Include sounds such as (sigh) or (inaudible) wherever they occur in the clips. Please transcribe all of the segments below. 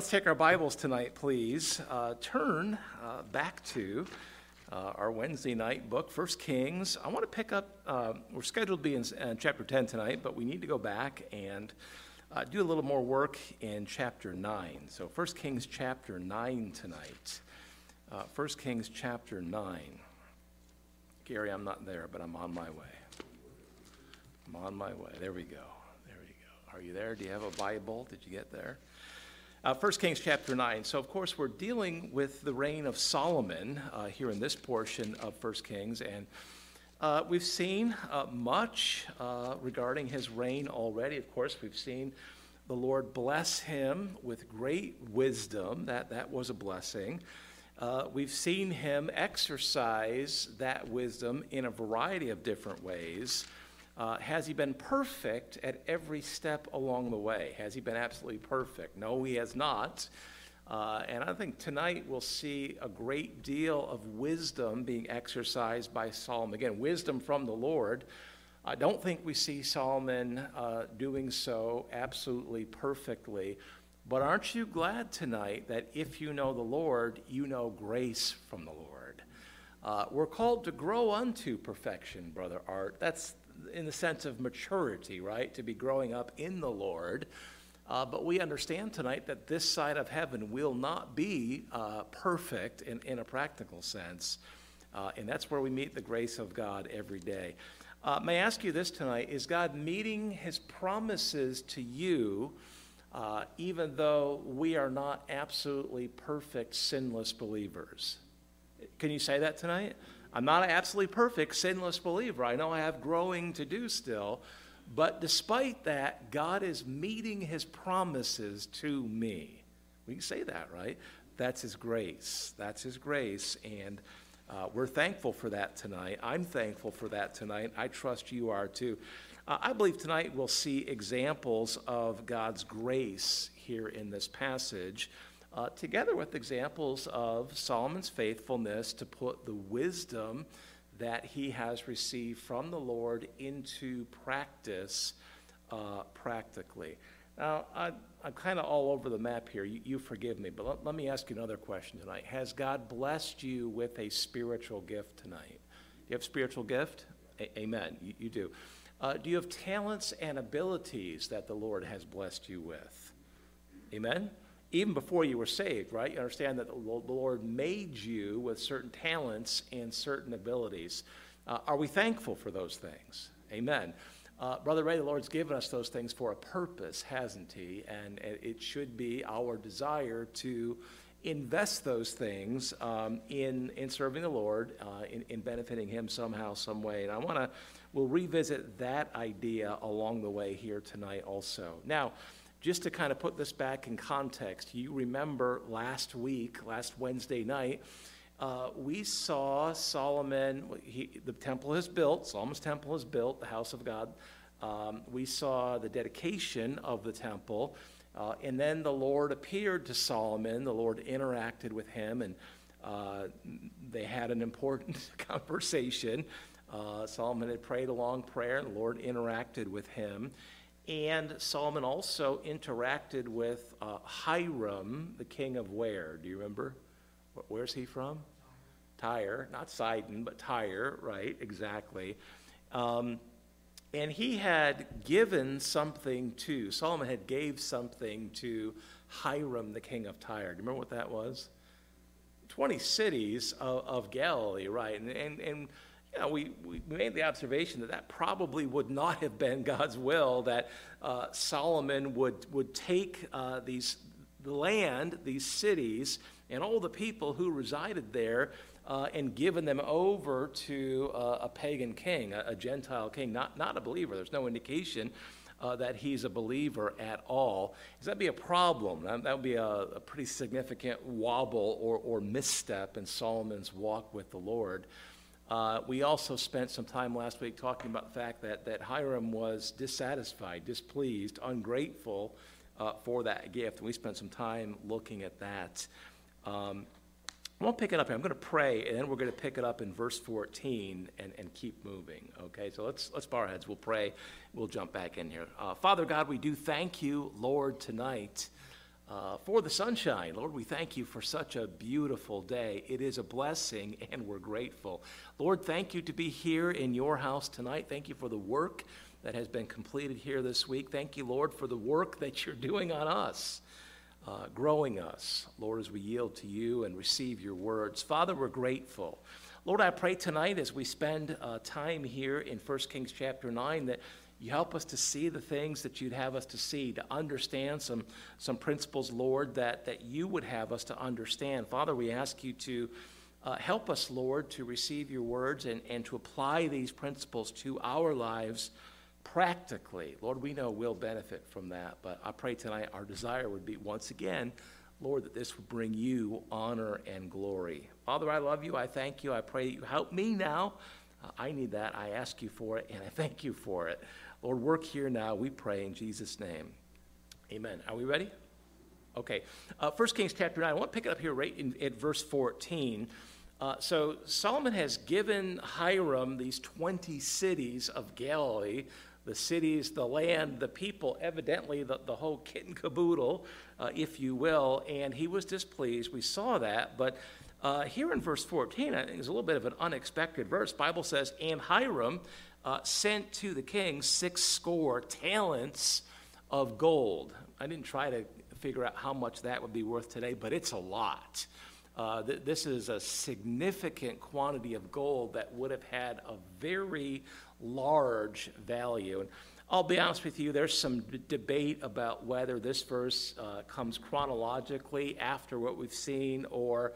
let's take our Bibles tonight, please. Uh, turn uh, back to uh, our Wednesday night book, First Kings. I want to pick up, uh, we're scheduled to be in uh, chapter 10 tonight, but we need to go back and uh, do a little more work in chapter 9. So, First Kings chapter 9 tonight. First Kings chapter 9. Gary, I'm not there, but I'm on my way. I'm on my way. There we go. There we go. Are you there? Do you have a Bible? Did you get there? Uh, 1 Kings chapter 9. So, of course, we're dealing with the reign of Solomon uh, here in this portion of 1 Kings. And uh, we've seen uh, much uh, regarding his reign already. Of course, we've seen the Lord bless him with great wisdom. That, that was a blessing. Uh, we've seen him exercise that wisdom in a variety of different ways. Uh, has he been perfect at every step along the way? Has he been absolutely perfect? No, he has not. Uh, and I think tonight we'll see a great deal of wisdom being exercised by Solomon. Again, wisdom from the Lord. I don't think we see Solomon uh, doing so absolutely perfectly. But aren't you glad tonight that if you know the Lord, you know grace from the Lord? Uh, we're called to grow unto perfection, Brother Art. That's in the sense of maturity, right? To be growing up in the Lord. Uh, but we understand tonight that this side of heaven will not be uh, perfect in, in a practical sense. Uh, and that's where we meet the grace of God every day. Uh, may I ask you this tonight? Is God meeting his promises to you, uh, even though we are not absolutely perfect, sinless believers? Can you say that tonight? I'm not an absolutely perfect, sinless believer. I know I have growing to do still. But despite that, God is meeting his promises to me. We can say that, right? That's his grace. That's his grace. And uh, we're thankful for that tonight. I'm thankful for that tonight. I trust you are too. Uh, I believe tonight we'll see examples of God's grace here in this passage uh, together with examples of Solomon's faithfulness to put the wisdom that he has received from the Lord into practice uh, practically. Now, I, am kind of all over the map here. You, you forgive me, but let, let, me ask you another question tonight. Has God blessed you with a spiritual gift tonight? Do you have spiritual gift? A- amen. You, you do. Uh, do you have talents and abilities that the Lord has blessed you with? Amen? Even before you were saved, right? You understand that the Lord made you with certain talents and certain abilities. Uh, are we thankful for those things? Amen. Uh, Brother Ray, the Lord's given us those things for a purpose, hasn't He? And it should be our desire to invest those things um, in, in serving the Lord, uh, in, in benefiting Him somehow, some way. And I want to, we'll revisit that idea along the way here tonight also. Now, just to kind of put this back in context, you remember last week, last Wednesday night, uh, we saw Solomon, he, the temple is built, Solomon's temple is built, the house of God. Um, we saw the dedication of the temple, uh, and then the Lord appeared to Solomon. The Lord interacted with him, and uh, they had an important (laughs) conversation. Uh, Solomon had prayed a long prayer, and the Lord interacted with him. And Solomon also interacted with uh, Hiram, the king of where? Do you remember? Where's he from? Tyre, not Sidon, but Tyre, right? Exactly. Um, and he had given something to, Solomon had gave something to Hiram, the king of Tyre. Do you remember what that was? 20 cities of, of Galilee, right? And, and, and you know, we, we made the observation that that probably would not have been God's will, that uh, Solomon would, would take uh, these, the land, these cities, and all the people who resided there uh, and given them over to uh, a pagan king, a, a, Gentile king, not, not a believer. There's no indication uh, that he's a believer at all. Does that be a problem? That, that would be a, a pretty significant wobble or, or misstep in Solomon's walk with the Lord. Uh, we also spent some time last week talking about the fact that, that Hiram was dissatisfied, displeased, ungrateful uh, for that gift. We spent some time looking at that. Um, I won't pick it up here. I'm going to pray, and then we're going to pick it up in verse 14 and, and keep moving. Okay, so let's, let's bow our heads. We'll pray. We'll jump back in here. Uh, Father God, we do thank you, Lord, tonight uh, for the sunshine. Lord, we thank you for such a beautiful day. It is a blessing, (laughs) and we're grateful. Lord, thank you to be here in your house tonight. Thank you for the work that has been completed here this week. Thank you, Lord, for the work that you're (laughs) doing on us, uh, growing us, Lord, as we yield to you and receive your words. Father, we're grateful. Lord, I pray tonight as we spend uh, time here in 1 Kings chapter 9 that you help us to see the things that you'd have us to see, to understand some, some principles, Lord, that, that you would have us to understand. Father, we ask you to uh, help us, Lord, to receive your words and, and to apply these principles to our lives practically. Lord, we know we'll benefit from that, but I pray tonight our desire would be once again, Lord, that this would bring you honor and glory. Father, I love you. I thank you. I pray that you help me now. Uh, I need that. I ask you for it, and I thank you for it. Lord, work here now, we pray in Jesus' name. Amen. Are we ready? Okay. Uh, 1 Kings chapter 9. I want to pick it up here right in, at verse 14. Uh, so Solomon has given Hiram these 20 cities of Galilee the cities, the land, the people, evidently the, the whole kit and caboodle, uh, if you will, and he was displeased. We saw that, but uh, here in verse 14, I think it's a little bit of an unexpected verse. Bible says, and Hiram uh, sent to the king six score talents of gold. I didn't try to figure out how much that would be worth today, but it's a lot. Uh, th- this is a significant quantity of gold that would have had a very large value. And I'll be honest with you, there's some d- debate about whether this verse uh, comes chronologically after what we've seen or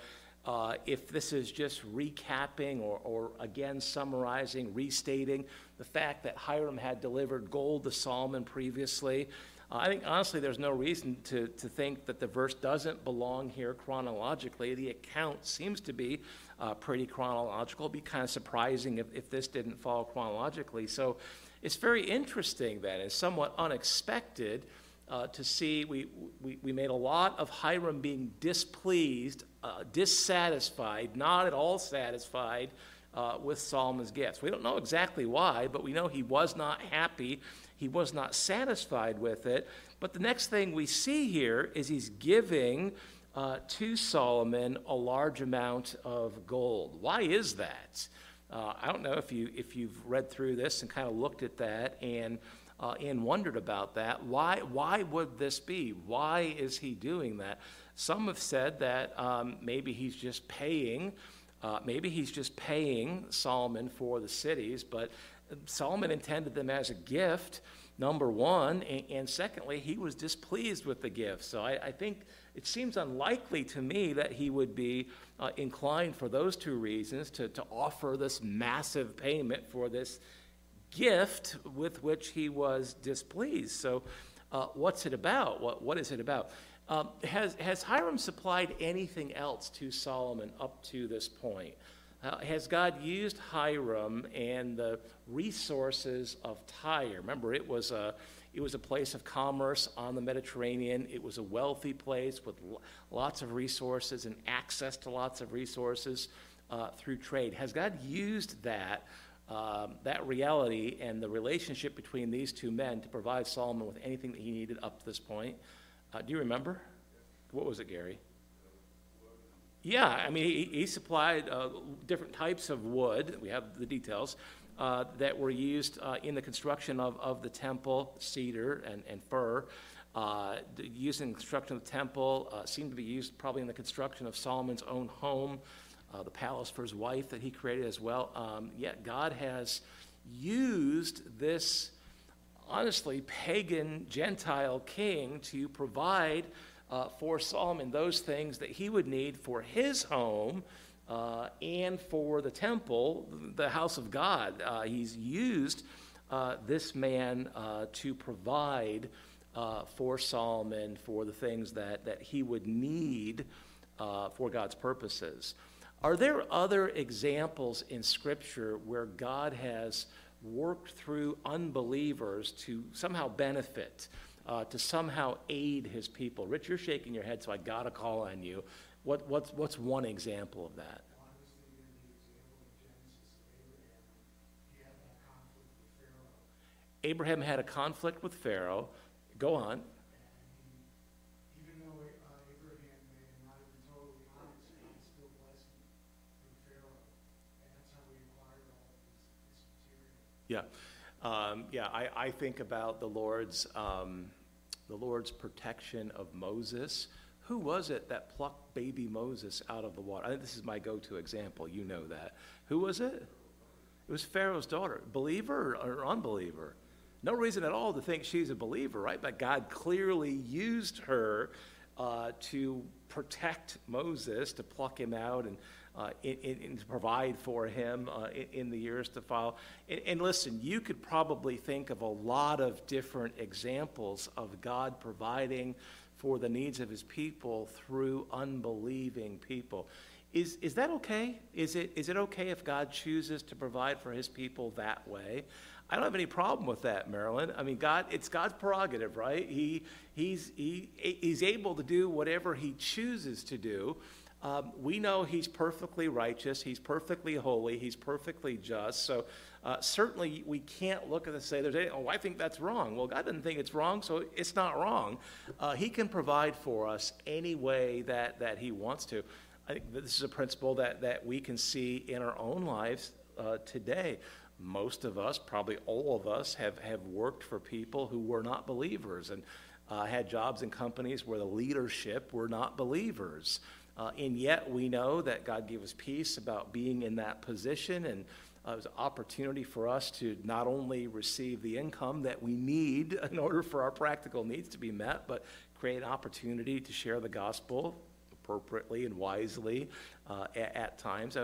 uh, if this is just recapping or, or, again summarizing, restating the fact that Hiram had delivered gold to Solomon previously. Uh, I think honestly, there's no reason to, to think that the verse doesn't belong here chronologically. The account seems to be uh, pretty chronological. It'd be kind of surprising if, if this didn't follow chronologically. So it's very interesting then and somewhat unexpected uh, to see we, we, we made a lot of Hiram being displeased, uh, dissatisfied, not at all satisfied uh, with Solomon's gifts. We don't know exactly why, but we know he was not happy. He was not satisfied with it. But the next thing we see here is he's giving uh, to Solomon a large amount of gold. Why is that? Uh, I don't know if, you, if you've read through this and kind of looked at that and uh, and wondered about that. Why, why would this be? Why is he doing that? Some have said that um, maybe he's just paying, uh, maybe he's just paying Solomon for the cities, but Solomon intended them as a gift, number one, and, and secondly, he was displeased with the gift. So I, I, think it seems unlikely to me that he would be uh, inclined for those two reasons to, to offer this massive payment for this gift with which he was displeased. So, uh, what's it about? What, what is it about? Um, has, has Hiram supplied anything else to Solomon up to this point? Uh, has God used Hiram and the resources of Tyre? Remember, it was a it was a place of commerce on the Mediterranean. It was a wealthy place with lots of resources and access to lots of resources uh, through trade. Has God used that um, that reality and the relationship between these two men to provide Solomon with anything that he needed up to this point. Uh, do you remember? What was it, Gary? Yeah, I mean, he, he supplied uh, different types of wood. We have the details. Uh, that were used uh, in the construction of, of the temple, cedar and, and fir. Uh, used in the construction of the temple, uh, seemed to be used probably in the construction of Solomon's own home uh, the palace for his wife that he created as well. Um, yet God has used this honestly pagan Gentile king to provide uh, for Solomon those things that he would need for his home uh, and for the temple, the house of God. Uh, he's used uh, this man uh, to provide uh, for Solomon for the things that, that he would need for God's purposes. Are there other examples in Scripture where God has worked through unbelievers to somehow benefit, uh, to somehow aid his people? Rich, you're shaking your head, so I got to call on you. What, what's, what's one example of that? Abraham had a conflict with Pharaoh. Go on. Even though Yeah, um, yeah. I, I think about the Lord's um, the Lord's protection of Moses. Who was it that plucked baby Moses out of the water? I think this is my go-to example. You know that. Who was it? It was Pharaoh's daughter. Believer or unbeliever? No reason at all to think she's a believer, right? But God clearly used her uh, to protect Moses, to pluck him out and, uh, in, in, to provide for him uh, in, in, the years to follow. And, and, listen, you could probably think of a lot of different examples of God providing for the needs of his people through unbelieving people. Is, is that okay? Is it, is it okay if God chooses to provide for his people that way? I don't have any problem with that, Marilyn. I mean, God, it's God's prerogative, right? He, he's, he, he's able to do whatever he chooses to do. Um, we know he's perfectly righteous, he's perfectly holy, he's perfectly just. So uh, certainly we can't look at this and say, "There's any, oh, I think that's wrong." Well, God doesn't think it's wrong, so it's not wrong. Uh, he can provide for us any way that that He wants to. I think this is a principle that that we can see in our own lives uh, today most of us, probably all of us, have, have worked for people who were not believers and uh, had jobs in companies where the leadership were not believers. Uh, and yet we know that God gave us peace about being in that position, and uh, it was an opportunity for us to not only receive the income that we need (laughs) in order for our practical needs to be met, but create an opportunity to share the gospel appropriately and wisely uh, at, at, times.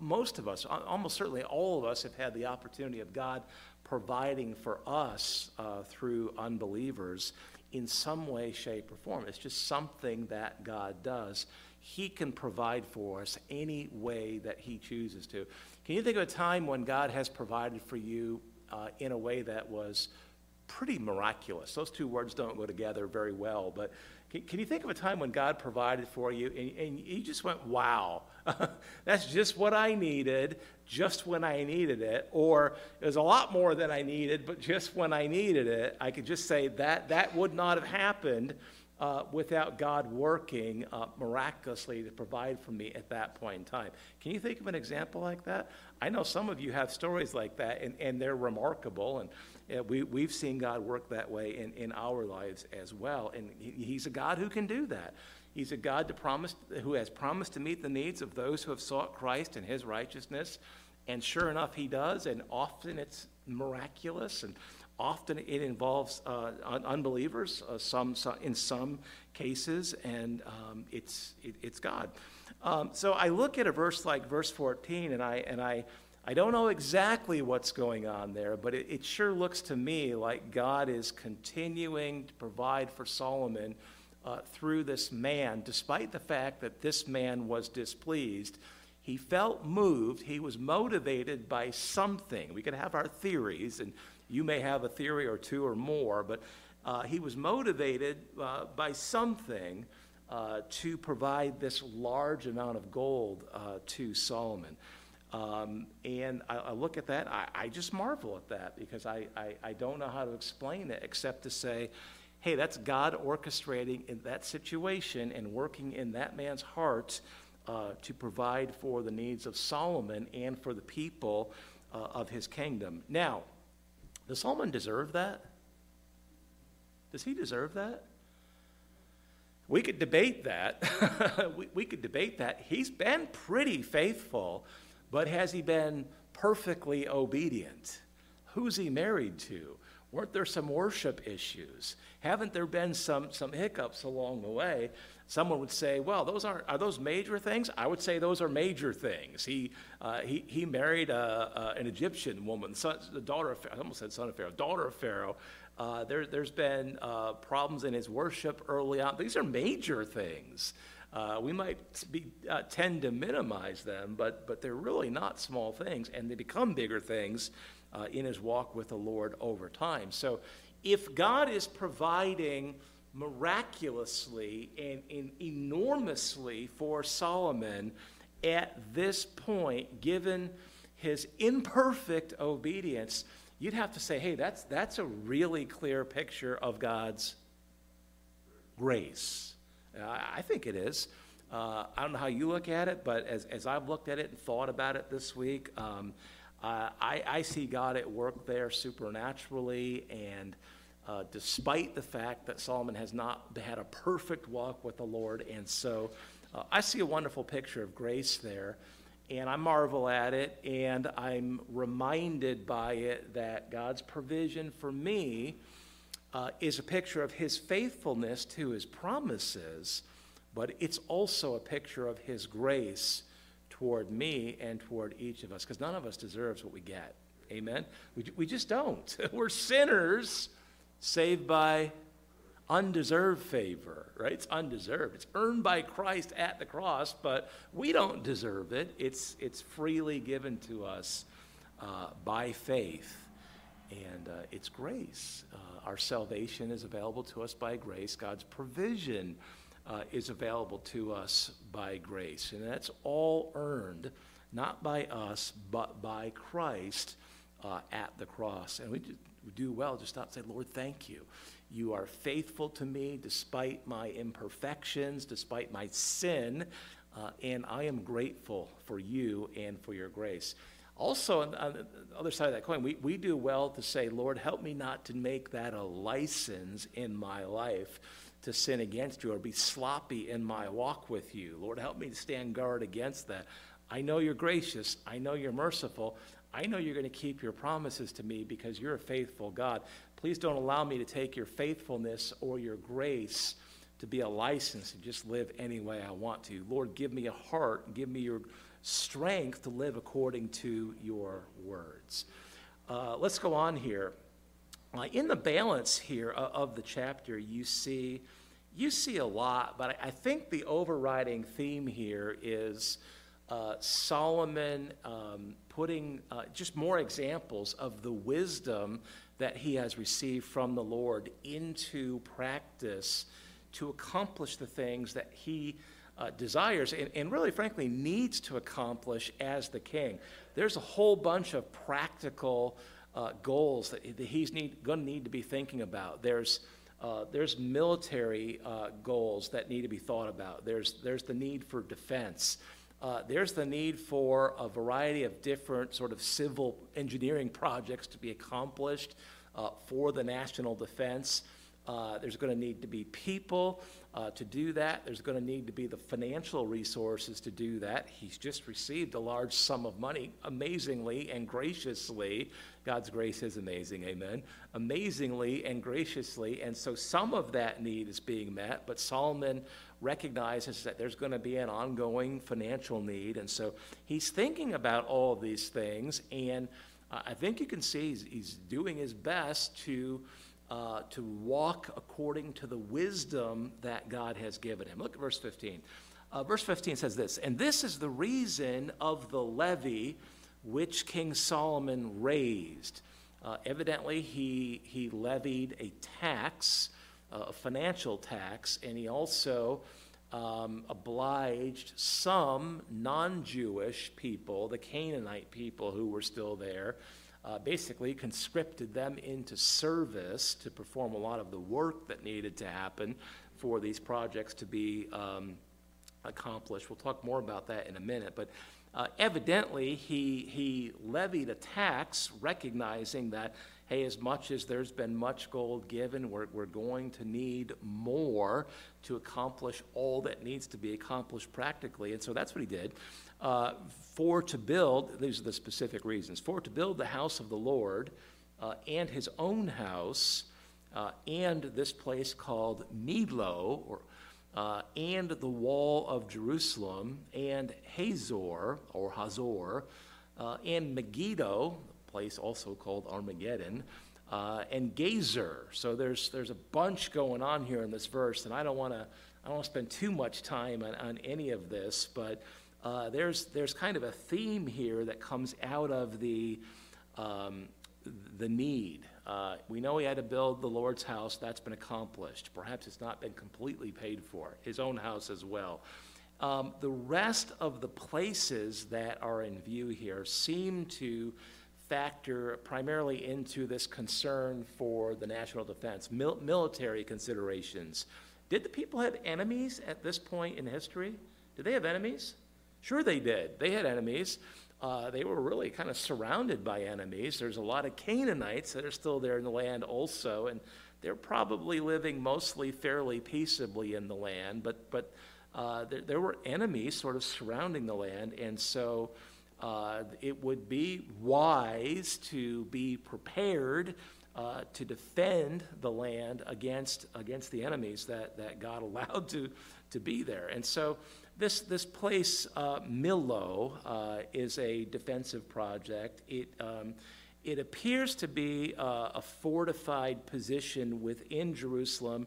most of us, almost certainly all of us, have had the opportunity of God providing for us uh, through unbelievers in some way, shape, or form. It's just something that God does. He can provide for us any way that He chooses to. Can you think of a time when God has provided for you uh, in a way that was pretty miraculous? Those two words don't go together very well, but can, can you think of a time when God provided for you and, and you just went, wow, (laughs) that's just what I needed, just when I needed it? Or it was a lot more than I needed, but just when I needed it, I could just say that that would not have happened uh, without God working uh, miraculously to provide for me at that point in time. Can you think of an example like that? I know some of you have stories like that, and, and they're remarkable. And uh, we, we've seen God work that way in, in our lives as well. And he, He's a God who can do that. He's a God to promise, who has promised to meet the needs of those who have sought Christ and His righteousness. And sure enough, He does. And often it's miraculous, and often it involves uh, unbelievers, uh, some, some, in some cases, and um, it's, it, it's God. Um, so I look at a verse like verse 14, and I, and I I don't know exactly what's going on there, but it, it, sure looks to me like God is continuing to provide for Solomon uh, through this man, despite the fact that this man was displeased. He felt moved. He was motivated by something. We could have our theories, and you may have a theory or two or more, but uh, he was motivated uh, by something uh, to provide this large amount of gold uh, to Solomon. Um, and I, I, look at that, I, I, just marvel at that because I, I, I, don't know how to explain it except to say, hey, that's God orchestrating in that situation and working in that man's heart uh, to provide for the needs of Solomon and for the people uh, of his kingdom. Now, does Solomon deserve that? Does he deserve that? We could debate that. (laughs) we, we could debate that. He's been pretty faithful but has he been perfectly obedient? Who's he married to? Weren't there some worship issues? Haven't there been some, some hiccups along the way? Someone would say, well, those aren't, are those major things? I would say those are major things. He, uh, he, he married a, a, an Egyptian woman, son, the daughter of, I almost said son of Pharaoh, daughter of Pharaoh. Uh, there, there's been uh, problems in his worship early on. These are major things. Uh, we might be, uh, tend to minimize them, but, but they're really not small things, and they become bigger things uh, in his walk with the Lord over time. So if God is providing miraculously and, and enormously for Solomon at this point, given his imperfect obedience, you'd have to say, hey, that's, that's a really clear picture of God's grace. I think it is. Uh, I don't know how you look at it, but as, as I've looked at it and thought about it this week, um, Uh, I, I see God at work there supernaturally, and uh, despite the fact that Solomon has not had a perfect walk with the Lord, and so uh, I see a wonderful picture of grace there, and I marvel at it, and I'm reminded by it that God's provision for me uh, is a picture of His faithfulness to His promises, but it's also a picture of His grace toward me and toward each of us, because none of us deserves what we get. Amen? We, we just don't. (laughs) We're sinners saved by undeserved favor, right? It's undeserved. It's earned by Christ at the cross, but we don't deserve it. It's, it's freely given to us uh, by faith, and uh, it's grace. Uh, our salvation is available to us by grace. God's provision uh, is available to us by grace, and that's all earned, not by us, but by Christ uh, at the cross. And we, do well just stop and say, Lord, thank you. You are faithful to me despite my imperfections, despite my sin, uh, and I am grateful for you and for your grace. Also, on the other side of that coin, we, we do well to say, Lord, help me not to make that a license in my life to sin against you or be sloppy in my walk with you. Lord, help me to stand guard against that. I know you're gracious. I know you're merciful. I know you're going to keep your promises to me because you're a faithful God. Please don't allow me to take your faithfulness or your grace to be a license to just live any way I want to. Lord, give me a heart, give me your strength to live according to your words. Uh, let's go on here. Uh, in the balance here of, of, the chapter, you see, you see a lot, but I think the overriding theme here is uh, Solomon um, putting uh, just more examples of the wisdom that he has received from the Lord into practice to accomplish the things that he uh, desires and, and, really, frankly, needs to accomplish as the king. There's a whole bunch of practical uh, goals that, he's going to need to be thinking about. There's uh, there's military uh, goals that need to be thought about. There's, there's the need for defense. Uh, there's the need for a variety of different sort of civil engineering projects to be accomplished uh, for the national defense. Uh, there's going to need to be people uh, to do that. There's going to need to be the financial resources to do that. He's just received a large sum of money, amazingly and graciously. God's grace is amazing, amen. Amazingly and graciously. And so some of that need is being met, but Solomon recognizes that there's going to be an ongoing financial need. And so he's thinking about all of these things. And uh, I think you can see he's, he's doing his best to, uh, to walk according to the wisdom that God has given him. Look at verse 15. Uh, verse 15 says this And this is the reason of the levy which King Solomon raised. Uh, evidently, he, he levied a tax a financial tax, and he also um, obliged some non Jewish people, the Canaanite people who were still there, uh, basically conscripted them into service to perform a lot of the work that needed to happen for these projects to be um, accomplished. We'll talk more about that in a minute, but uh, evidently he, he levied a tax recognizing that hey, as much as there's been much gold given, we're, we're going to need more to accomplish all that needs to be accomplished practically. And so that's what he did. Uh, for to build, these are the specific reasons, for to build the house of the Lord uh, and his own house uh, and this place called Millo, or uh, and the wall of Jerusalem, and Hazor, or Hazor, uh, and Megiddo, place also called Armageddon, uh, and Gezer. So there's, there's a bunch going on here in this verse, and I don't want to I don't want to spend too much time on, on any of this, but uh, there's, there's kind of a theme here that comes out of the, um, the need. Uh, we know he had to build the Lord's house. That's been accomplished. Perhaps it's not been completely paid for. His own house as well. Um, the rest of the places that are in view here seem to factor primarily into this concern for the national defense, mil- military considerations. Did the people have enemies at this point in history? Did they have enemies? Sure, they did. They had enemies. uh, they were really kind of surrounded by enemies. There's a lot of Canaanites that are still there in the land also, and they're probably living mostly fairly peaceably in the land, but, but uh, there, there, were enemies sort of surrounding the land, and so uh, it would be wise to be prepared uh, to defend the land against, against the enemies that, that God (laughs) allowed to, to be there. And so this, this place, uh, Millo, uh, is a defensive project. It, um, it appears to be uh, a fortified position within Jerusalem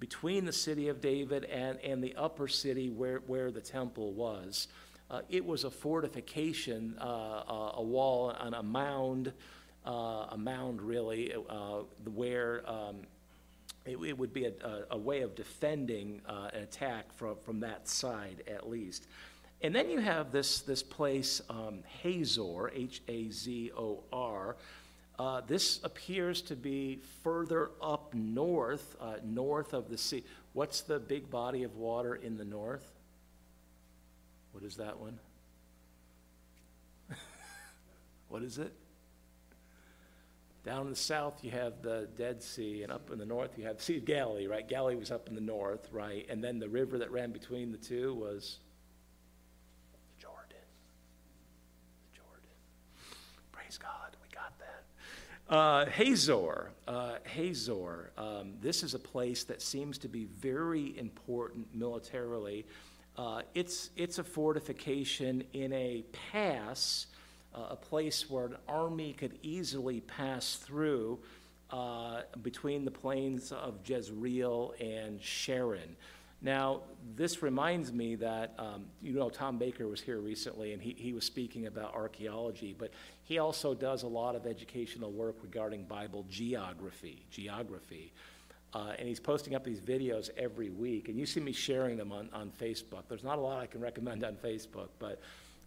between the city of David and, and the upper city where, where the temple was. Uh, it was a fortification, uh, a wall on a mound uh, a mound, really, uh, where um, it, it, would be a, a, a way of defending uh, an attack from, from that side, at least. And then you have this, this place, um, Hazor, H A Z O R. Uh, this appears to be further up north, uh, north of the sea. What's the big body of water in the north? What is that one? what is it? Down in the south, you have the Dead Sea, and up in the north, you have the Sea of Galilee, right? Galilee was up in the north, right? And then the river that ran between the two was the Jordan. The Jordan. Praise God, we got that. Uh, Hazor. Uh, Hazor. Um, this is a place that seems to be very important militarily. Uh, it's, it's a fortification in a pass uh, a place where an army could easily pass through uh, between the plains of Jezreel and Sharon. Now, this reminds me that, um, you know, Tom Baker was here recently and he, he was speaking about archaeology, but he also does a lot of educational work regarding Bible geography. Geography. Uh, and he's posting up these videos every week, and you see me sharing them on, on Facebook. There's not a lot I can recommend on Facebook, but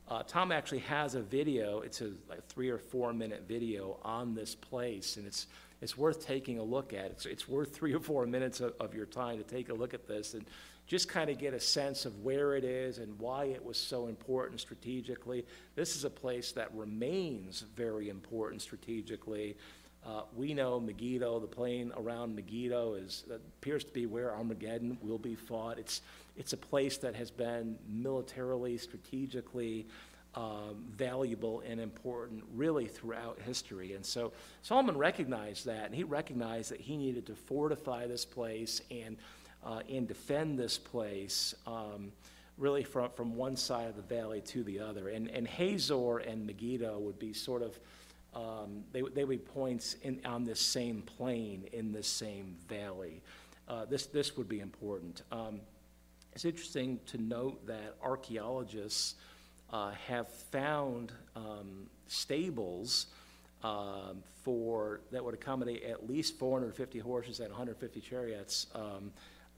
uh, Tom actually has a video. It's a like three or four minute video on this place, and it's it's worth taking a look at. It's it's worth three or four minutes of, of your time to take a look at this and just kind of get a sense of where it is and why it was so important strategically. This is a place that remains very important strategically. Uh, we know Megiddo, the plain around Megiddo, is appears to be where Armageddon will be fought. It's it's a place that has been militarily, strategically um, valuable and important really throughout history. And so Solomon recognized that, and he recognized that he needed to fortify this place and, uh, and defend this place. Um, really from, from one side of the valley to the other. And, and Hazor and Megiddo would be sort of, um, they, they would be points in, on this same plain, in this same valley. Uh, this, this would be important. Um, it's interesting to note that archaeologists uh, have found um, stables um, for that would accommodate at least 450 horses and 150 chariots um,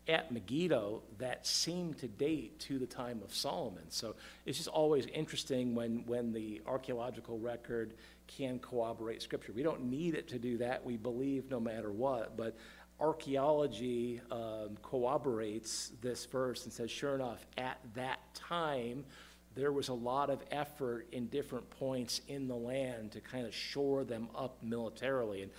at Megiddo that seem to date to the time of Solomon. So it's just always interesting when, when the archaeological record can corroborate Scripture. We don't need it to do that. We believe no matter what, but archaeology um, corroborates this verse and says, sure enough, at that time, there was a lot of effort in different points in the land to kind of shore them up militarily. And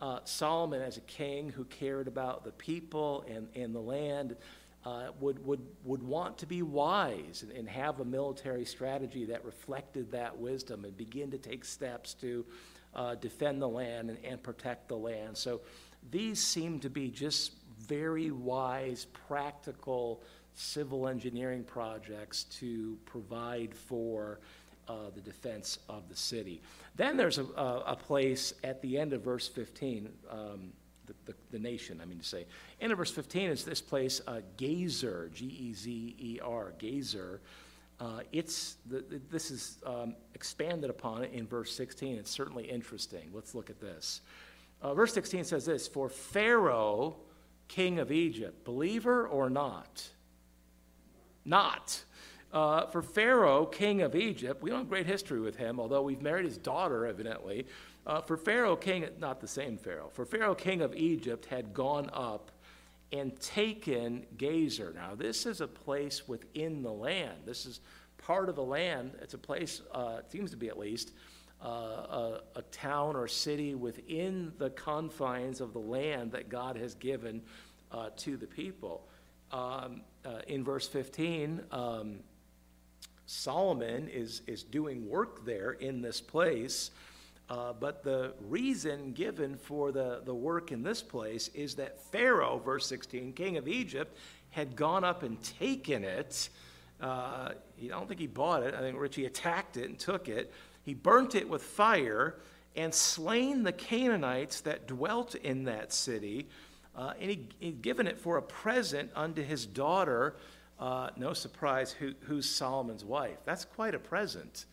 uh, Solomon, as a king who cared about the people and, and the land, uh, would, would, would want to be wise and, and, have a military strategy that reflected that wisdom and begin to take steps to uh, defend the land and, and protect the land. So these seem to be just very wise, practical civil engineering projects to provide for uh, the defense of the city. Then there's a, a, place at the end of verse 15, um, the, the, nation, I mean to say. End of verse 15 is this place, uh, Gezer, G E Z E R, Gezer. Uh, it's the, this is um, expanded upon in verse 16. It's certainly interesting. Let's look at this. Uh, verse 16 says this For Pharaoh, king of Egypt, believer or not? Not. Uh, for Pharaoh, king of Egypt, we don't have great history with him, although we've married his daughter, evidently. Uh, for Pharaoh, king, not the same Pharaoh, for Pharaoh, king of Egypt, had gone up and taken Gezer. Now, this is a place within the land. This is part of the land, it's a place, uh, it seems to be at least, uh, a, a town or city within the confines of the land that God has given uh, to the people. Um, uh, in verse 15, um, Solomon is, is doing work there in this place. Uh, but the reason given for the, the work in this place is that Pharaoh, verse 16, king of Egypt, had gone up and taken it. Uh, I don't think he bought it. I think Richie attacked it and took it. He burnt it with fire and slain the Canaanites that dwelt in that city. Uh, and he, he'd given it for a present unto his daughter. Uh, no surprise, who, who's Solomon's wife. That's quite a present.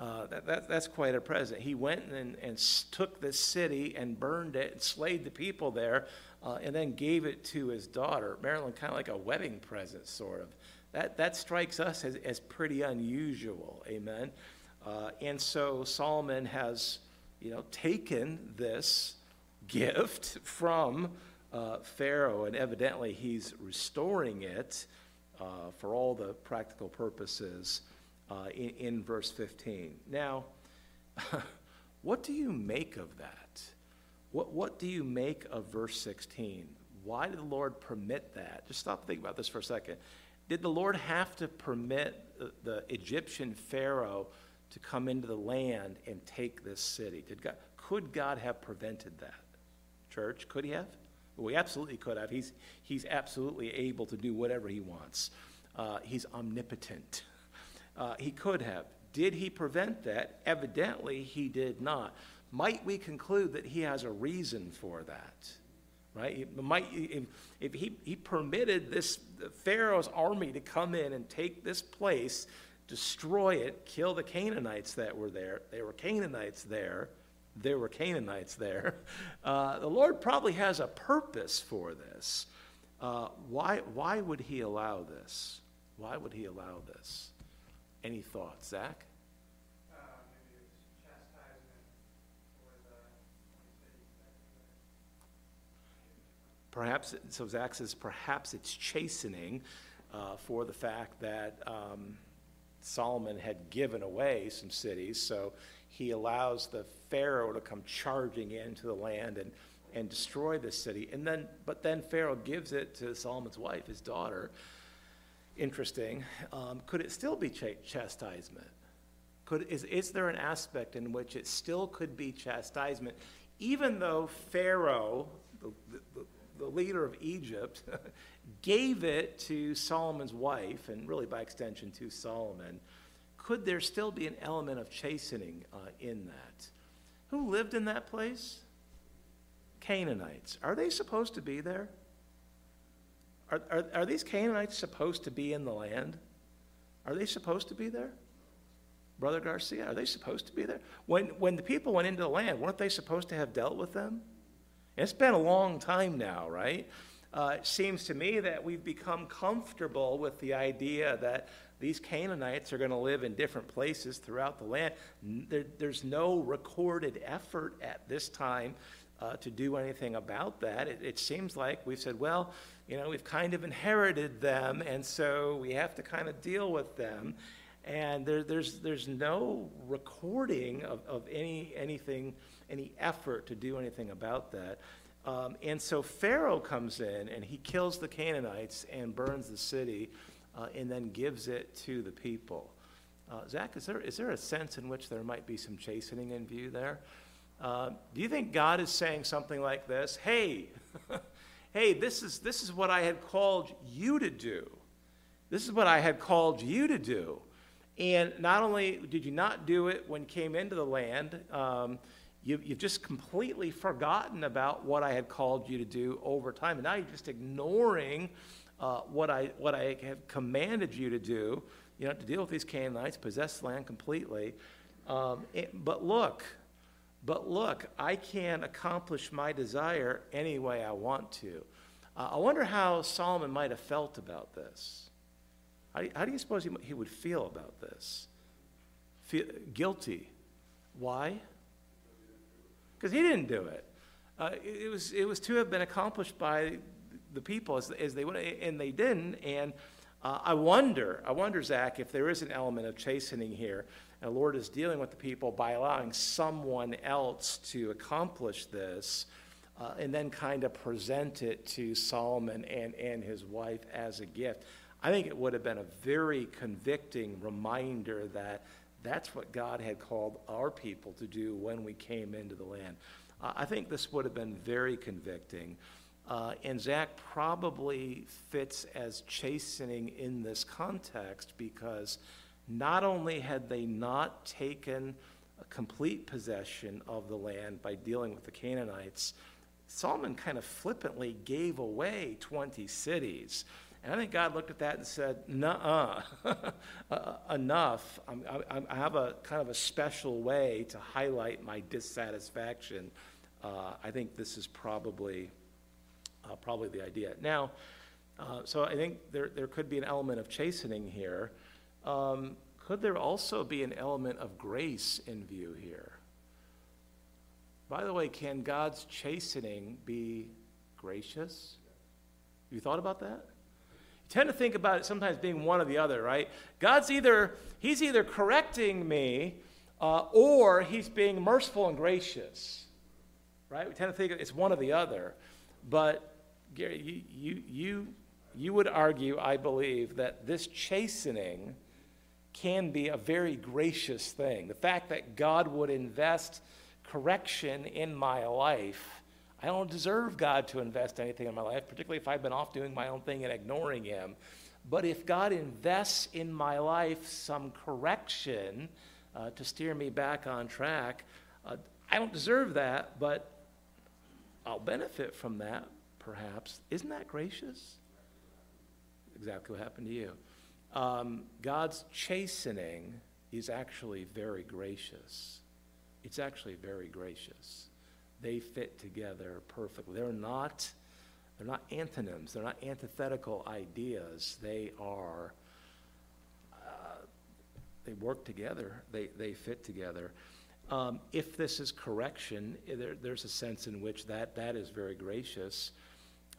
Uh, that, that, that's quite a present. He went and, and took this city and burned it and slayed the people there uh, and then gave it to his daughter. Marilyn, kind of like a wedding present, sort of. That, that strikes us as, as pretty unusual. Amen. Uh, and so Solomon has, you know, taken this gift from uh, Pharaoh, and evidently he's restoring it uh, for all the practical purposes uh, in, in verse 15. Now, (laughs) what do you make of that? What, what do you make of verse 16? Why did the Lord permit that? Just stop and think about this for a second. Did the Lord have to permit the, the Egyptian Pharaoh to come into the land and take this city? Did God, could God have prevented that? Church, could he have? We absolutely could have. He's, he's absolutely able to do whatever he wants. Uh, he's omnipotent. Uh, he could have. Did he prevent that? Evidently, he did not. Might we conclude that he has a reason for that? Right? Might, if, he, he permitted this Pharaoh's army to come in and take this place, destroy it, kill the Canaanites that were there, there were Canaanites there, there were Canaanites there. (laughs) Uh, the Lord probably has a purpose for this. Uh, why, why would he allow this? Why would he allow this? Any thoughts, Zach? Perhaps, so Zach says perhaps it's chastening uh, for the fact that um, Solomon had given away some cities, so he allows the Pharaoh to come charging into the land and, and destroy the city. And then, but then Pharaoh gives it to Solomon's wife, his daughter, interesting. Um, could it still be ch- chastisement? Could, is, is there an aspect in which it still could be chastisement, even though Pharaoh, the, the, the leader of Egypt, (laughs) gave it to Solomon's wife, and really by extension to Solomon? Could there still be an element of chastening uh, in that? Who lived in that place? Canaanites. Are they supposed to be there? Are, are, are these Canaanites supposed to be in the land? Are they supposed to be there? Brother Garcia, are they supposed to be there? When, when the people went into the land, weren't they supposed to have dealt with them? It's been a long time now, right? Uh, it seems to me that we've become comfortable with the idea that these Canaanites are going to live in different places throughout the land. There, there's no recorded effort at this time uh, to do anything about that. It, it, seems like we've said, well, you know, we've kind of inherited them, and so we have to kind of deal with them. And there, there's, there's no recording of, of any, anything, any effort to do anything about that. Um, and so Pharaoh comes in and he kills the Canaanites and burns the city uh, and then gives it to the people. Uh, Zach, is there, is there a sense in which there might be some chastening in view there? Uh, do you think God is saying something like this? Hey, (laughs) hey, this is, this is what I had called you to do. This is what I had called you to do. And not only did you not do it when you came into the land, um, you, have just completely forgotten about what I had called you to do over time. And now you're just ignoring uh, what, I, what I have commanded you to do, you know, to deal with these Canaanites, possess land completely. Um, it, but look, but look, I can accomplish my desire any way I want to. Uh, I wonder how Solomon might have felt about this. How, how do you suppose he, he would feel about this? Feel, guilty. Why? Because he didn't do it. Uh, it, was, it was to have been accomplished by the people as, as they went, and they didn't. And Uh, I wonder, I wonder, Zach, if there is an element of chastening here, and the Lord is dealing with the people by allowing someone else to accomplish this, uh, and then kind of present it to Solomon and, and his wife as a gift. I think it would have been a very convicting reminder that that's what God had called our people to do when we came into the land. Uh, I think this would have been very convicting. Uh, and Zach probably fits as chastening in this context because not only had they not taken a complete possession of the land by dealing with the Canaanites, Solomon kind of flippantly gave away 20 cities. And I think God looked at that and said, "Nuh, (laughs) uh, enough. I'm, i have a kind of a special way to highlight my dissatisfaction. Uh, I think this is probably, uh, probably the idea. Now, uh, so I think there, there could be an element of chastening here. Um, could there also be an element of grace in view here? By the way, can God's chastening be gracious? You thought about that? You tend to think about it sometimes being one or the other, right? God's either, he's either correcting me uh, or he's being merciful and gracious, right? We tend to think it's one or the other. But, Gary, you, you, you, you would argue, I believe, that this chastening can be a very gracious thing. The fact that God would invest correction in my life I don't deserve God to invest anything in my life, particularly if I've been off doing my own thing and ignoring Him. But if God invests in my life some correction uh, to steer me back on track, uh, I don't deserve that, but I'll benefit from that, perhaps. Isn't that gracious? Exactly what happened to you. Um, God's chastening is actually very gracious. It's actually very gracious they fit together perfectly. They're not, they're not antonyms, they're not antithetical ideas. They are, uh, they work together, they, they fit together. Um, if this is correction, eh, there, there's a sense in which that, that is very gracious.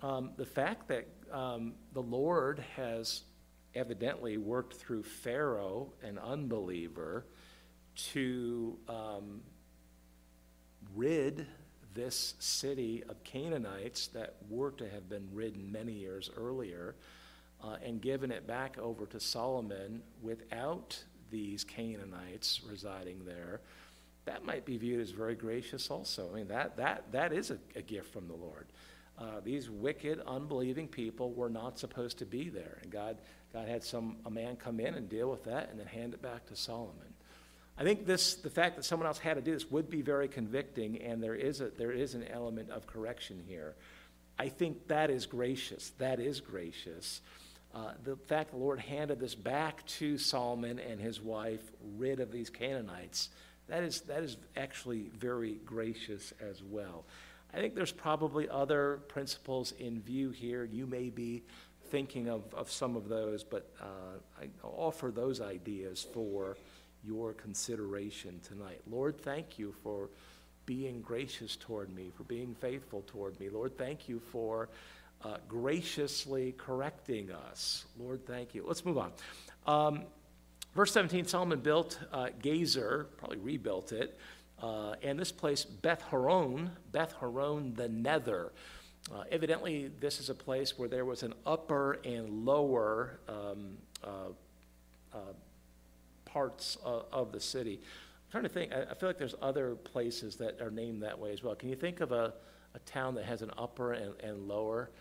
Um, the fact that um, the Lord has evidently worked through Pharaoh, an unbeliever, to um, rid this city of Canaanites that were to have been ridden many years earlier uh, and given it back over to Solomon without these Canaanites residing there, that might be viewed as very gracious also. I mean, that, that, that is a, a gift from the Lord. Uh, these wicked, unbelieving people were not supposed to be there. And God, God had some, a man come in and deal with that and then hand it back to Solomon. I think this, the fact that someone else had to do this would be very convicting, and there is, a, there is an element of correction here. I think that is gracious. That is gracious. Uh, the fact the Lord handed this back to Solomon and his wife, rid of these Canaanites, that is, that is actually very gracious as well. I think there's probably other principles in view here. You may be thinking of, of some of those, but uh, I offer those ideas for your consideration tonight. Lord, thank you for being gracious toward me, for being faithful toward me. Lord, thank you for uh, graciously correcting us. Lord, thank you. Let's move on. Um, verse 17 Solomon built uh, Gezer, probably rebuilt it, uh, and this place, Beth Horon, Beth Horon the Nether. Uh, evidently, this is a place where there was an upper and lower um, uh, uh, parts of, of the city. I'm trying to think, I, I, feel like there's other places that are named that way as well. Can you think of a, a town that has an upper and, and lower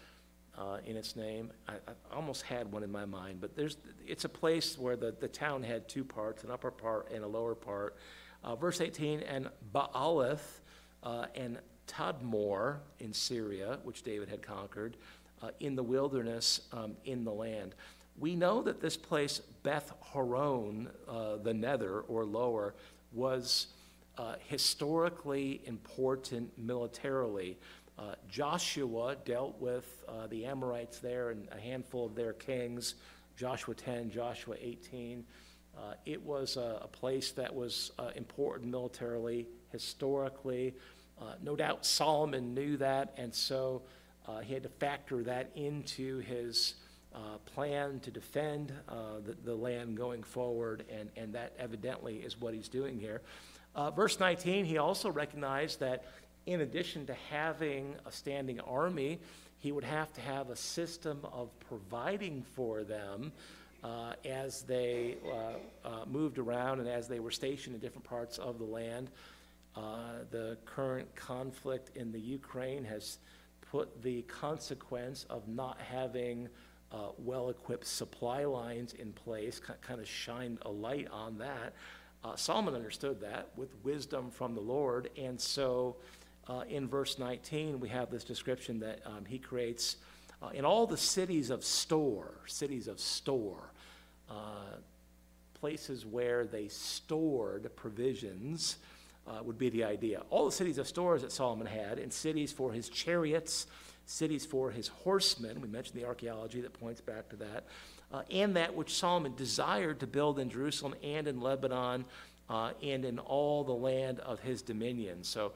uh, in its name? I, I, almost had one in my mind, but there's, it's a place where the, the town had two parts, an upper part and a lower part. Uh, verse 18, and Baalath uh, and Tadmor in Syria, which David had conquered, uh, in the wilderness um, in the land. We know that this place, Beth Horon, uh, the nether or lower, was uh, historically important militarily. Uh, Joshua dealt with the Amorites there and a handful of their kings, Joshua 10, Joshua 18. Uh, it was a, a, place that was uh, important militarily, historically. no doubt Solomon knew that, and so he had to factor that into his uh, plan to defend uh, the, the land going forward, and, and that evidently is what he's doing here. Uh, verse 19, he also recognized that in addition to having a standing army, he would have to have a system of providing for them uh, as they uh, uh, moved around and as they were stationed in different parts of the land. Uh, the current conflict in the Ukraine has put the consequence of not having uh, well equipped supply lines in place, kind of shined a light on that. Uh, Solomon understood that with wisdom from the Lord, and so uh, in verse 19, we have this description that um, he creates in all the cities of store, cities of store, uh, places where they stored provisions. Uh, would be the idea. All the cities of stores that Solomon had, and cities for his chariots, cities for his horsemen. We mentioned the archaeology that points back to that. Uh, and that which Solomon desired to build in Jerusalem and in Lebanon uh, and in all the land of his dominion. So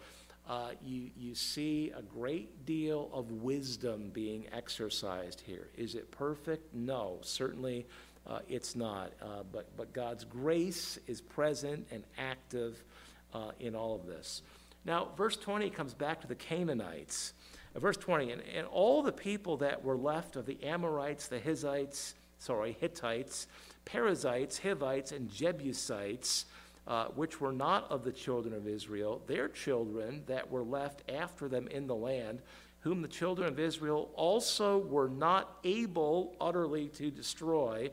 uh, you, you see a great deal of wisdom being exercised here. Is it perfect? No, certainly uh, it's not. Uh, but, but God's grace is present and active uh, in all of this. Now, verse 20 comes back to the Canaanites. Uh, verse 20, and, and all the people that were left of the Amorites, the Hittites, sorry, Hittites, Perizzites, Hivites, and Jebusites, uh, which were not of the children of Israel, their children that were left after them in the land, whom the children of Israel also were not able utterly to destroy.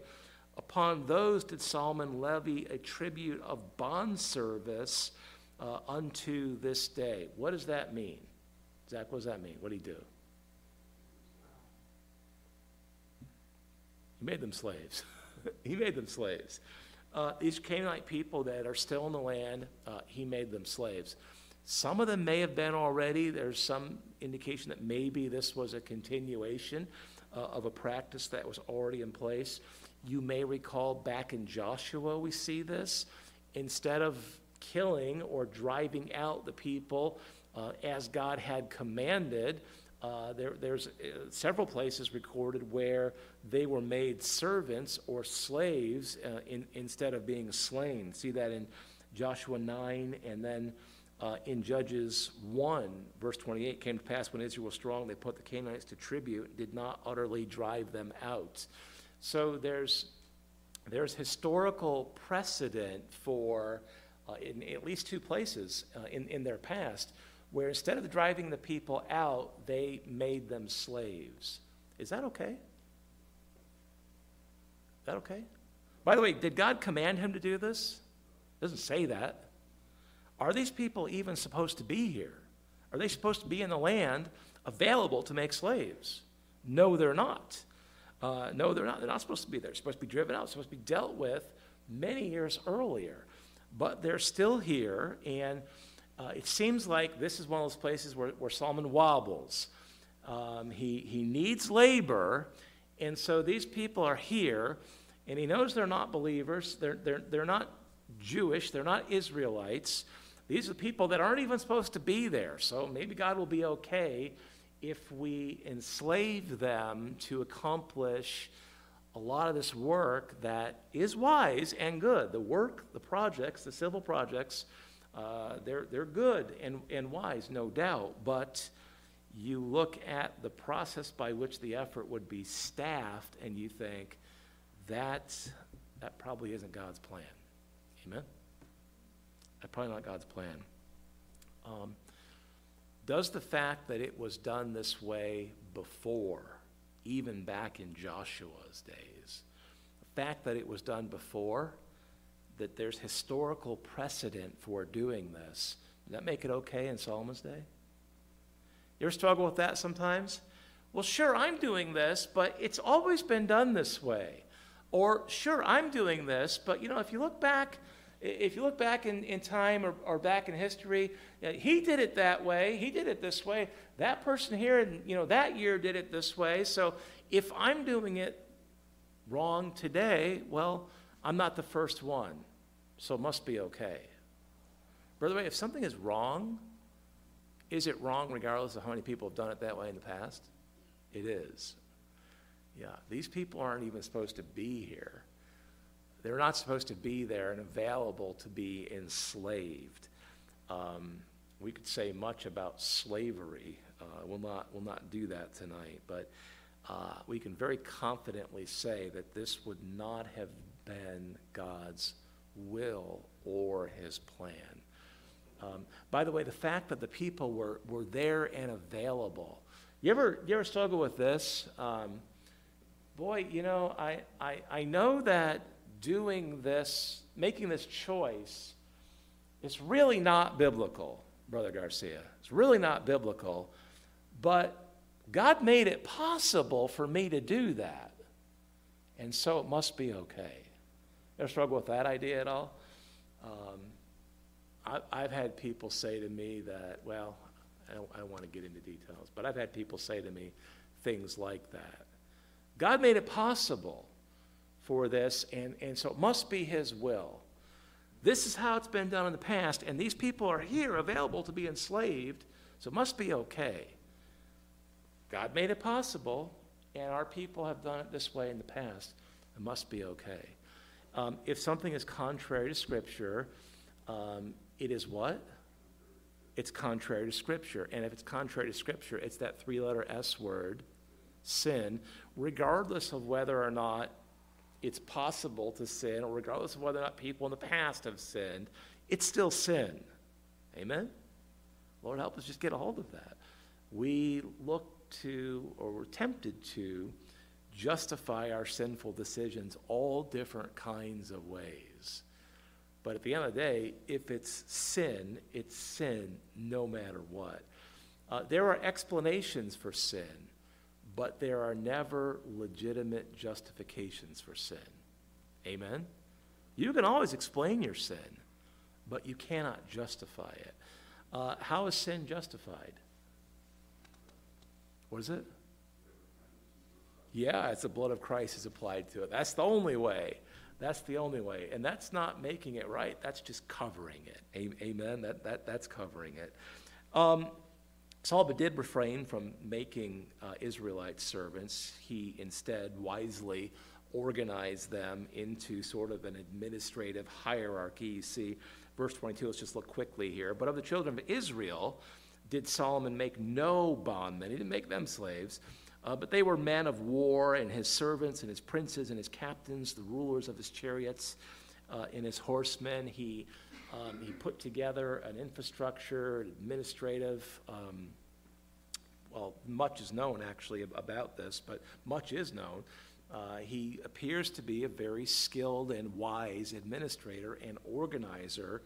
Upon those did Solomon levy a tribute of bondservice uh, unto this day. What does that mean? Zach, what does that mean? What did he do? He made them slaves. (laughs) he made them slaves. Uh, these Canaanite people that are still in the land, uh, he made them slaves. Some of them may have been already. There's some indication that maybe this was a continuation uh, of a practice that was already in place. You may recall back in Joshua, we see this. Instead of killing or driving out the people uh, as God had commanded, uh, there, there's uh, several places recorded where they were made servants or slaves uh, in, instead of being slain. See that in Joshua 9 and then uh, in Judges 1, verse 28, came to pass when Israel was strong, they put the Canaanites to tribute, did not utterly drive them out. So there's, there's historical precedent for, uh, in at least two places uh, in, in their past, where instead of driving the people out, they made them slaves. Is that okay? Is that okay? By the way, did God command him to do this? It doesn't say that. Are these people even supposed to be here? Are they supposed to be in the land available to make slaves? No, they're not. Uh, no, they're not. They're not supposed to be there. They're supposed to be driven out. Supposed to be dealt with many years earlier. But they're still here, and uh, it seems like this is one of those places where, where Solomon wobbles. Um, he, he needs labor, and so these people are here, and he knows they're not believers. They're, they're, they're not Jewish, they're not Israelites. These are people that aren't even supposed to be there. So maybe God will be okay if we enslave them to accomplish a lot of this work that is wise and good. The work, the projects, the civil projects uh, they're, they're good and, and wise, no doubt, but you look at the process by which the effort would be staffed and you think, that, that probably isn't God's plan. Amen? That's probably not God's plan. Um, does the fact that it was done this way before, even back in Joshua's days, the fact that it was done before, that there's historical precedent for doing this. Does that make it okay in Solomon's day? You ever struggle with that sometimes? Well, sure, I'm doing this, but it's always been done this way. Or, sure, I'm doing this, but you know, if you look back, if you look back in, in time or, or back in history, he did it that way, he did it this way. That person here, in, you know, that year did it this way. So if I'm doing it wrong today, well, I'm not the first one so it must be okay. By the way, if something is wrong, is it wrong regardless of how many people have done it that way in the past? It is. Yeah, these people aren't even supposed to be here. They're not supposed to be there and available to be enslaved. Um, we could say much about slavery. Uh, we'll not we'll not do that tonight, but uh, we can very confidently say that this would not have been God's will or His plan. Um, by the way, the fact that the people were were there and available. You ever you ever struggle with this? Um, boy, you know, I, I I know that doing this, making this choice, it's really not biblical, Brother Garcia. It's really not biblical. But God made it possible for me to do that. And so it must be okay. You ever struggle with that idea at all? Um, I, have had people say to me that, well, I don't, I don't want to get into details, but I've had people say to me things like that. God made it possible for this, and, and so it must be His will. This is how it's been done in the past, and these people are here available to be enslaved, so it must be okay. God made it possible, and our people have done it this way in the past. It must be okay. Um, if something is contrary to Scripture, um, it is what? It's contrary to Scripture. And if it's contrary to Scripture, it's that three letter S word, sin, regardless of whether or not it's possible to sin, or regardless of whether or not people in the past have sinned, it's still sin. Amen? Lord, help us just get a hold of that. We look to, or we're tempted to, justify our sinful decisions all different kinds of ways. But at the end of the day, if it's sin, it's sin no matter what. Uh, there are explanations for sin but there are never legitimate justifications for sin. Amen? You can always explain your sin, but you cannot justify it. Uh, how is sin justified? What is it? Yeah, it's the blood of Christ is applied to it. That's the only way. That's the only way. And that's not making it right. That's just covering it. Amen? That, that, that's covering it. Um, Solomon did refrain from making uh, Israelite servants. He instead wisely organized them into sort of an administrative hierarchy. You see, verse 22, let's just look quickly here. But of the children of Israel did Solomon make no bondmen, he didn't make them slaves. Uh, but they were men of war, and his servants, and his princes, and his captains, the rulers of his chariots, uh, and his horsemen. He um, he put together an infrastructure, administrative. Um, well, much is known actually about this, but much is known. Uh, he appears to be a very skilled and wise administrator and organizer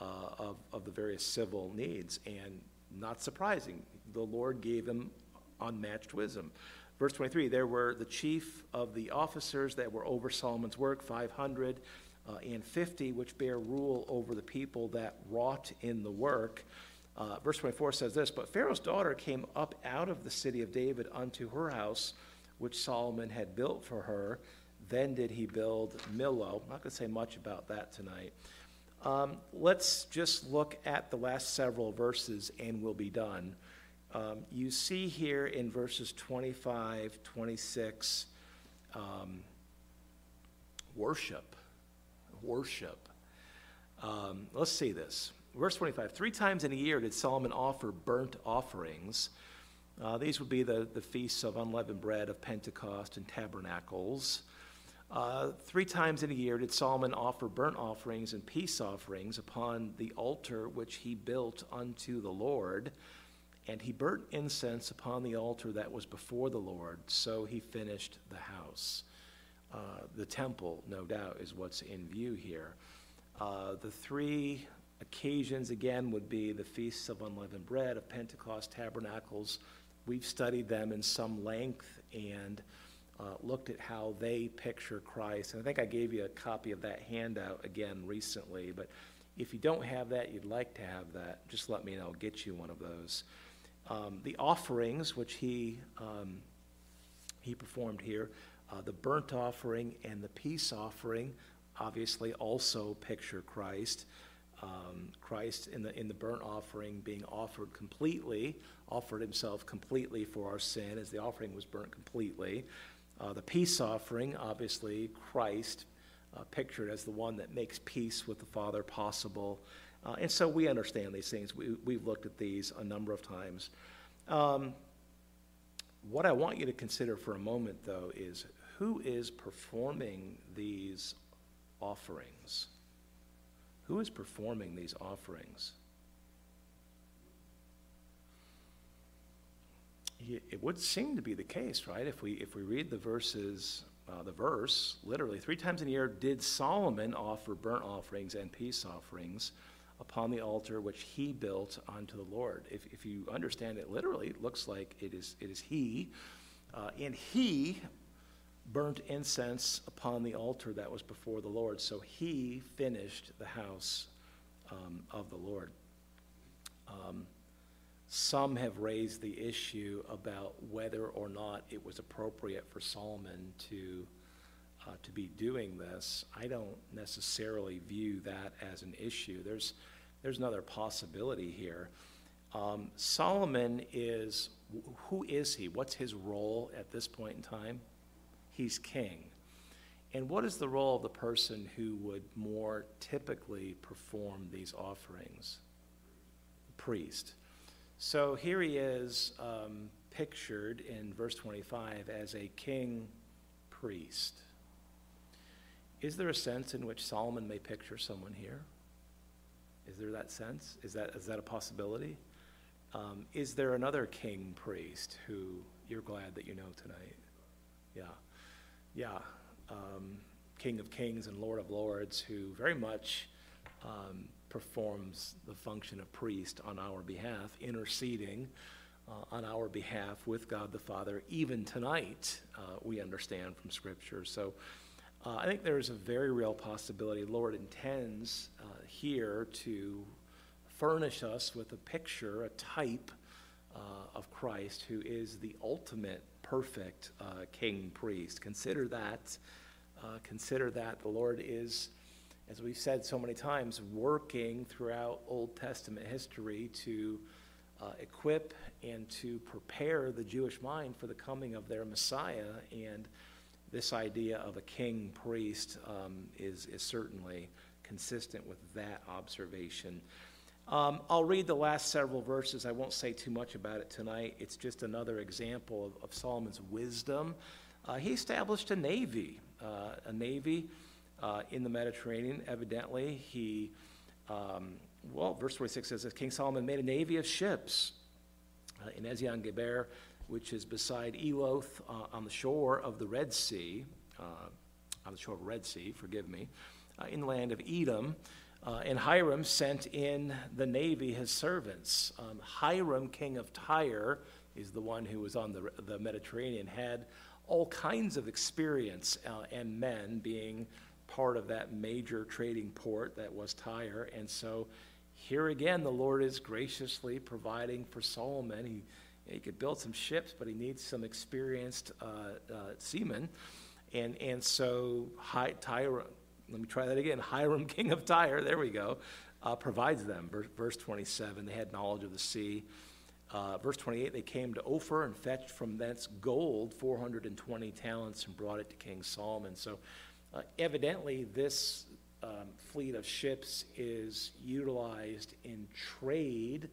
uh, of, of the various civil needs. And not surprising, the Lord gave him unmatched wisdom. Verse 23 there were the chief of the officers that were over Solomon's work, 500 uh, and 50, which bear rule over the people that wrought in the work. Uh, verse 24 says this But Pharaoh's daughter came up out of the city of David unto her house, which Solomon had built for her. Then did he build Millo. I'm not going to say much about that tonight. Um, let's just look at the last several verses and we'll be done. Um, you see here in verses 25, 26, um, worship worship. Um, let's see this. Verse 25 Three times in a year did Solomon offer burnt offerings. Uh, these would be the, the feasts of unleavened bread, of Pentecost, and tabernacles. Uh, three times in a year did Solomon offer burnt offerings and peace offerings upon the altar which he built unto the Lord. And he burnt incense upon the altar that was before the Lord. So he finished the house. Uh, the temple, no doubt, is what's in view here. Uh, the three occasions, again, would be the Feasts of Unleavened Bread, of Pentecost, Tabernacles. We've studied them in some length and uh, looked at how they picture Christ. And I think I gave you a copy of that handout again recently, but if you don't have that, you'd like to have that, just let me know. I'll get you one of those. Um, the offerings, which he, um, he performed here, uh, the burnt offering and the peace offering obviously also picture Christ. Um, Christ in the, in the burnt offering being offered completely, offered himself completely for our sin as the offering was burnt completely. Uh, the peace offering, obviously, Christ uh, pictured as the one that makes peace with the Father possible. Uh, and so we understand these things. We, we've looked at these a number of times. Um, what I want you to consider for a moment, though, is who is performing these offerings? Who is performing these offerings? It would seem to be the case, right? If we, if we read the verses, uh, the verse, literally, three times in a year did Solomon offer burnt offerings and peace offerings upon the altar which he built unto the Lord. If, if you understand it literally, it looks like it is, it is he. Uh, and he burnt incense upon the altar that was before the Lord. So he finished the house um, of the Lord. Um, some have raised the issue about whether or not it was appropriate for Solomon to, uh, to be doing this. I don't necessarily view that as an issue. There's, there's another possibility here. Um, Solomon is, who is he? What's his role at this point in time? He's king. And what is the role of the person who would more typically perform these offerings? Priest. So here he is um, pictured in verse 25 as a king priest. Is there a sense in which Solomon may picture someone here? Is there that sense? Is that, is that a possibility? Um, is there another king priest who you're glad that you know tonight? Yeah. Yeah. Um, king of kings and Lord of lords who very much um, performs the function of priest on our behalf, interceding uh, on our behalf with God the Father, even tonight, uh, we understand from Scripture. So uh, I think there's a very real possibility. Lord intends uh, here to furnish us with a picture, a type uh, of Christ, who is the ultimate perfect uh, king priest. Consider that. consider that the Lord is as we've said so many times, working throughout Old Testament history to uh, equip and to prepare the Jewish mind for the coming of their Messiah. And this idea of a king priest um, is, is certainly consistent with that observation. Um, I'll read the last several verses. I won't say too much about it tonight. It's just another example of, of Solomon's wisdom. Uh, he established a navy, uh, a navy uh, in the Mediterranean. Evidently, he, um, well, verse 26 says that King Solomon made a navy of ships in Ezion Geber, which is beside Eloth uh, on the shore of the Red Sea, uh, on the shore of Red Sea, forgive me, uh, in the land of Edom. Uh, and Hiram sent in the navy his servants. Um, Hiram, king of Tyre, is the one who was on the, the Mediterranean, had all kinds of experience uh, and men being part of that major trading port that was Tyre. And so here again, the Lord is graciously providing for Solomon. He, he could build some ships, but he needs some experienced uh, uh, seamen. And, and so Hi, Tyre, let me try that again. (laughs) Hiram, king of Tyre, there we go, uh, provides them. Verse 27, they had knowledge of the sea. Uh, verse 28, they came to Ophir and fetched from thence gold, 420 talents, and brought it to King Solomon. So uh, evidently, this um, fleet of ships is utilized in trade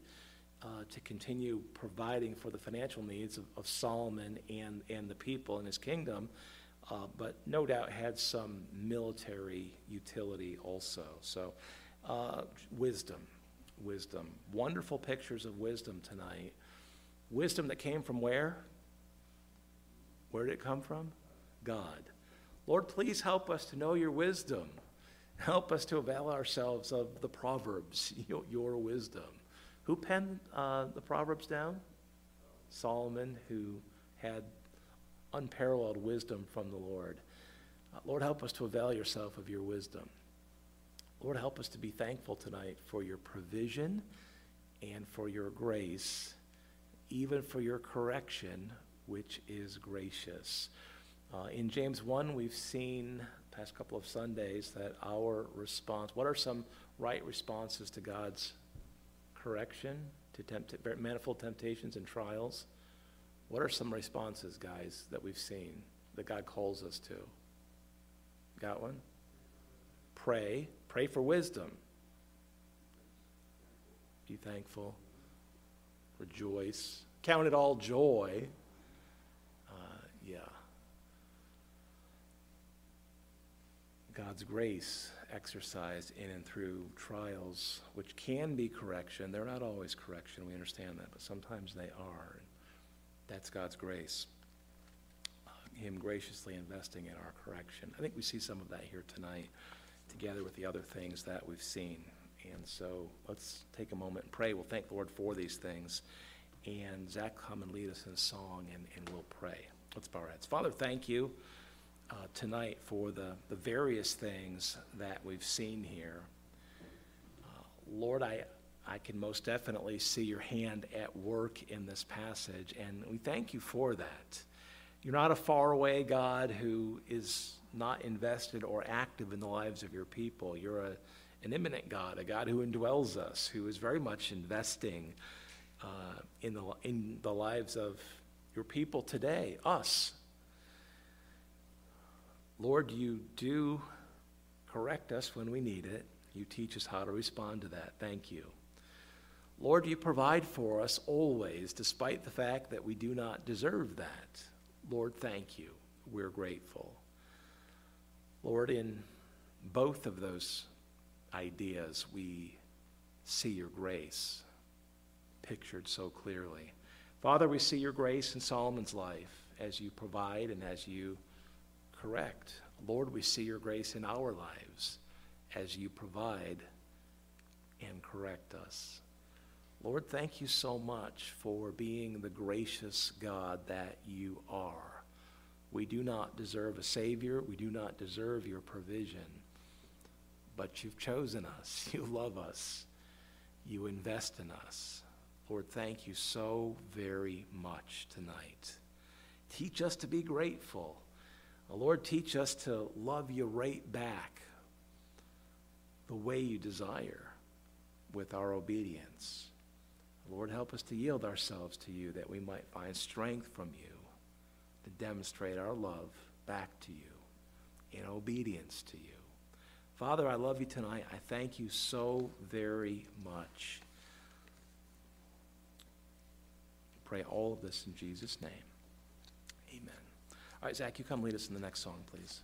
uh, to continue providing for the financial needs of, of Solomon and, and the people in his kingdom, uh, but no doubt had some military utility also. So, uh, wisdom, wisdom. Wonderful pictures of wisdom tonight. Wisdom that came from where? Where did it come from? God. Lord, please help us to know your wisdom. Help us to avail ourselves of the Proverbs, (laughs) your, your wisdom. Who penned uh, the Proverbs down? Solomon, who had unparalleled wisdom from the Lord. Uh, Lord, help us to avail yourself of your wisdom. Lord, help us to be thankful tonight for your provision and for your grace, even for your correction, which is gracious. Uh, in James 1, we've seen past couple of Sundays that our response, what are some right responses to God's correction, to tempt, manifold temptations and trials? What are some responses, guys, that we've seen? that God calls us to? Got one? Pray. Pray for wisdom. Be thankful. Rejoice. Count it all joy. Uh, yeah. God's grace exercised in and through trials, which can be correction. They're not always correction, we understand that, but sometimes they are. That's God's grace. Him graciously investing in our correction. I think we see some of that here tonight, together with the other things that we've seen. And so let's take a moment and pray. We'll thank the Lord for these things. And Zach, come and lead us in a song, and, and we'll pray. Let's bow our heads. Father, thank you uh, tonight for the, the various things that we've seen here. Uh, Lord, I, I can most definitely see your hand at work in this passage, and we thank you for that. You're not a faraway God who is not invested or active in the lives of your people. You're a, an immanent God, a God who indwells us, who is very much investing uh, in, the, in the lives of your people today, us. Lord, you do correct us when we need it. You teach us how to respond to that. Thank you. Lord, you provide for us always, despite the fact that we do not deserve that. Lord, thank you. We're grateful. Lord, in both of those ideas, we see your grace pictured so clearly. Father, we see your grace in Solomon's life as you provide and as you correct. Lord, we see your grace in our lives as you provide and correct us. Lord, thank you so much for being the gracious God that you are. We do not deserve a Savior. We do not deserve your provision. But you've chosen us. (laughs) You love us. You invest in us. Lord, thank you so very much tonight. Teach us to be grateful. Lord, teach us to love you right back the way you desire with our obedience. Lord, help us to yield ourselves to you that we might find strength from you to demonstrate our love back to you in obedience to you. Father, I love you tonight. I thank you so very much. Pray all of this in Jesus' name. All right, Zach, you come lead us in the next song, please.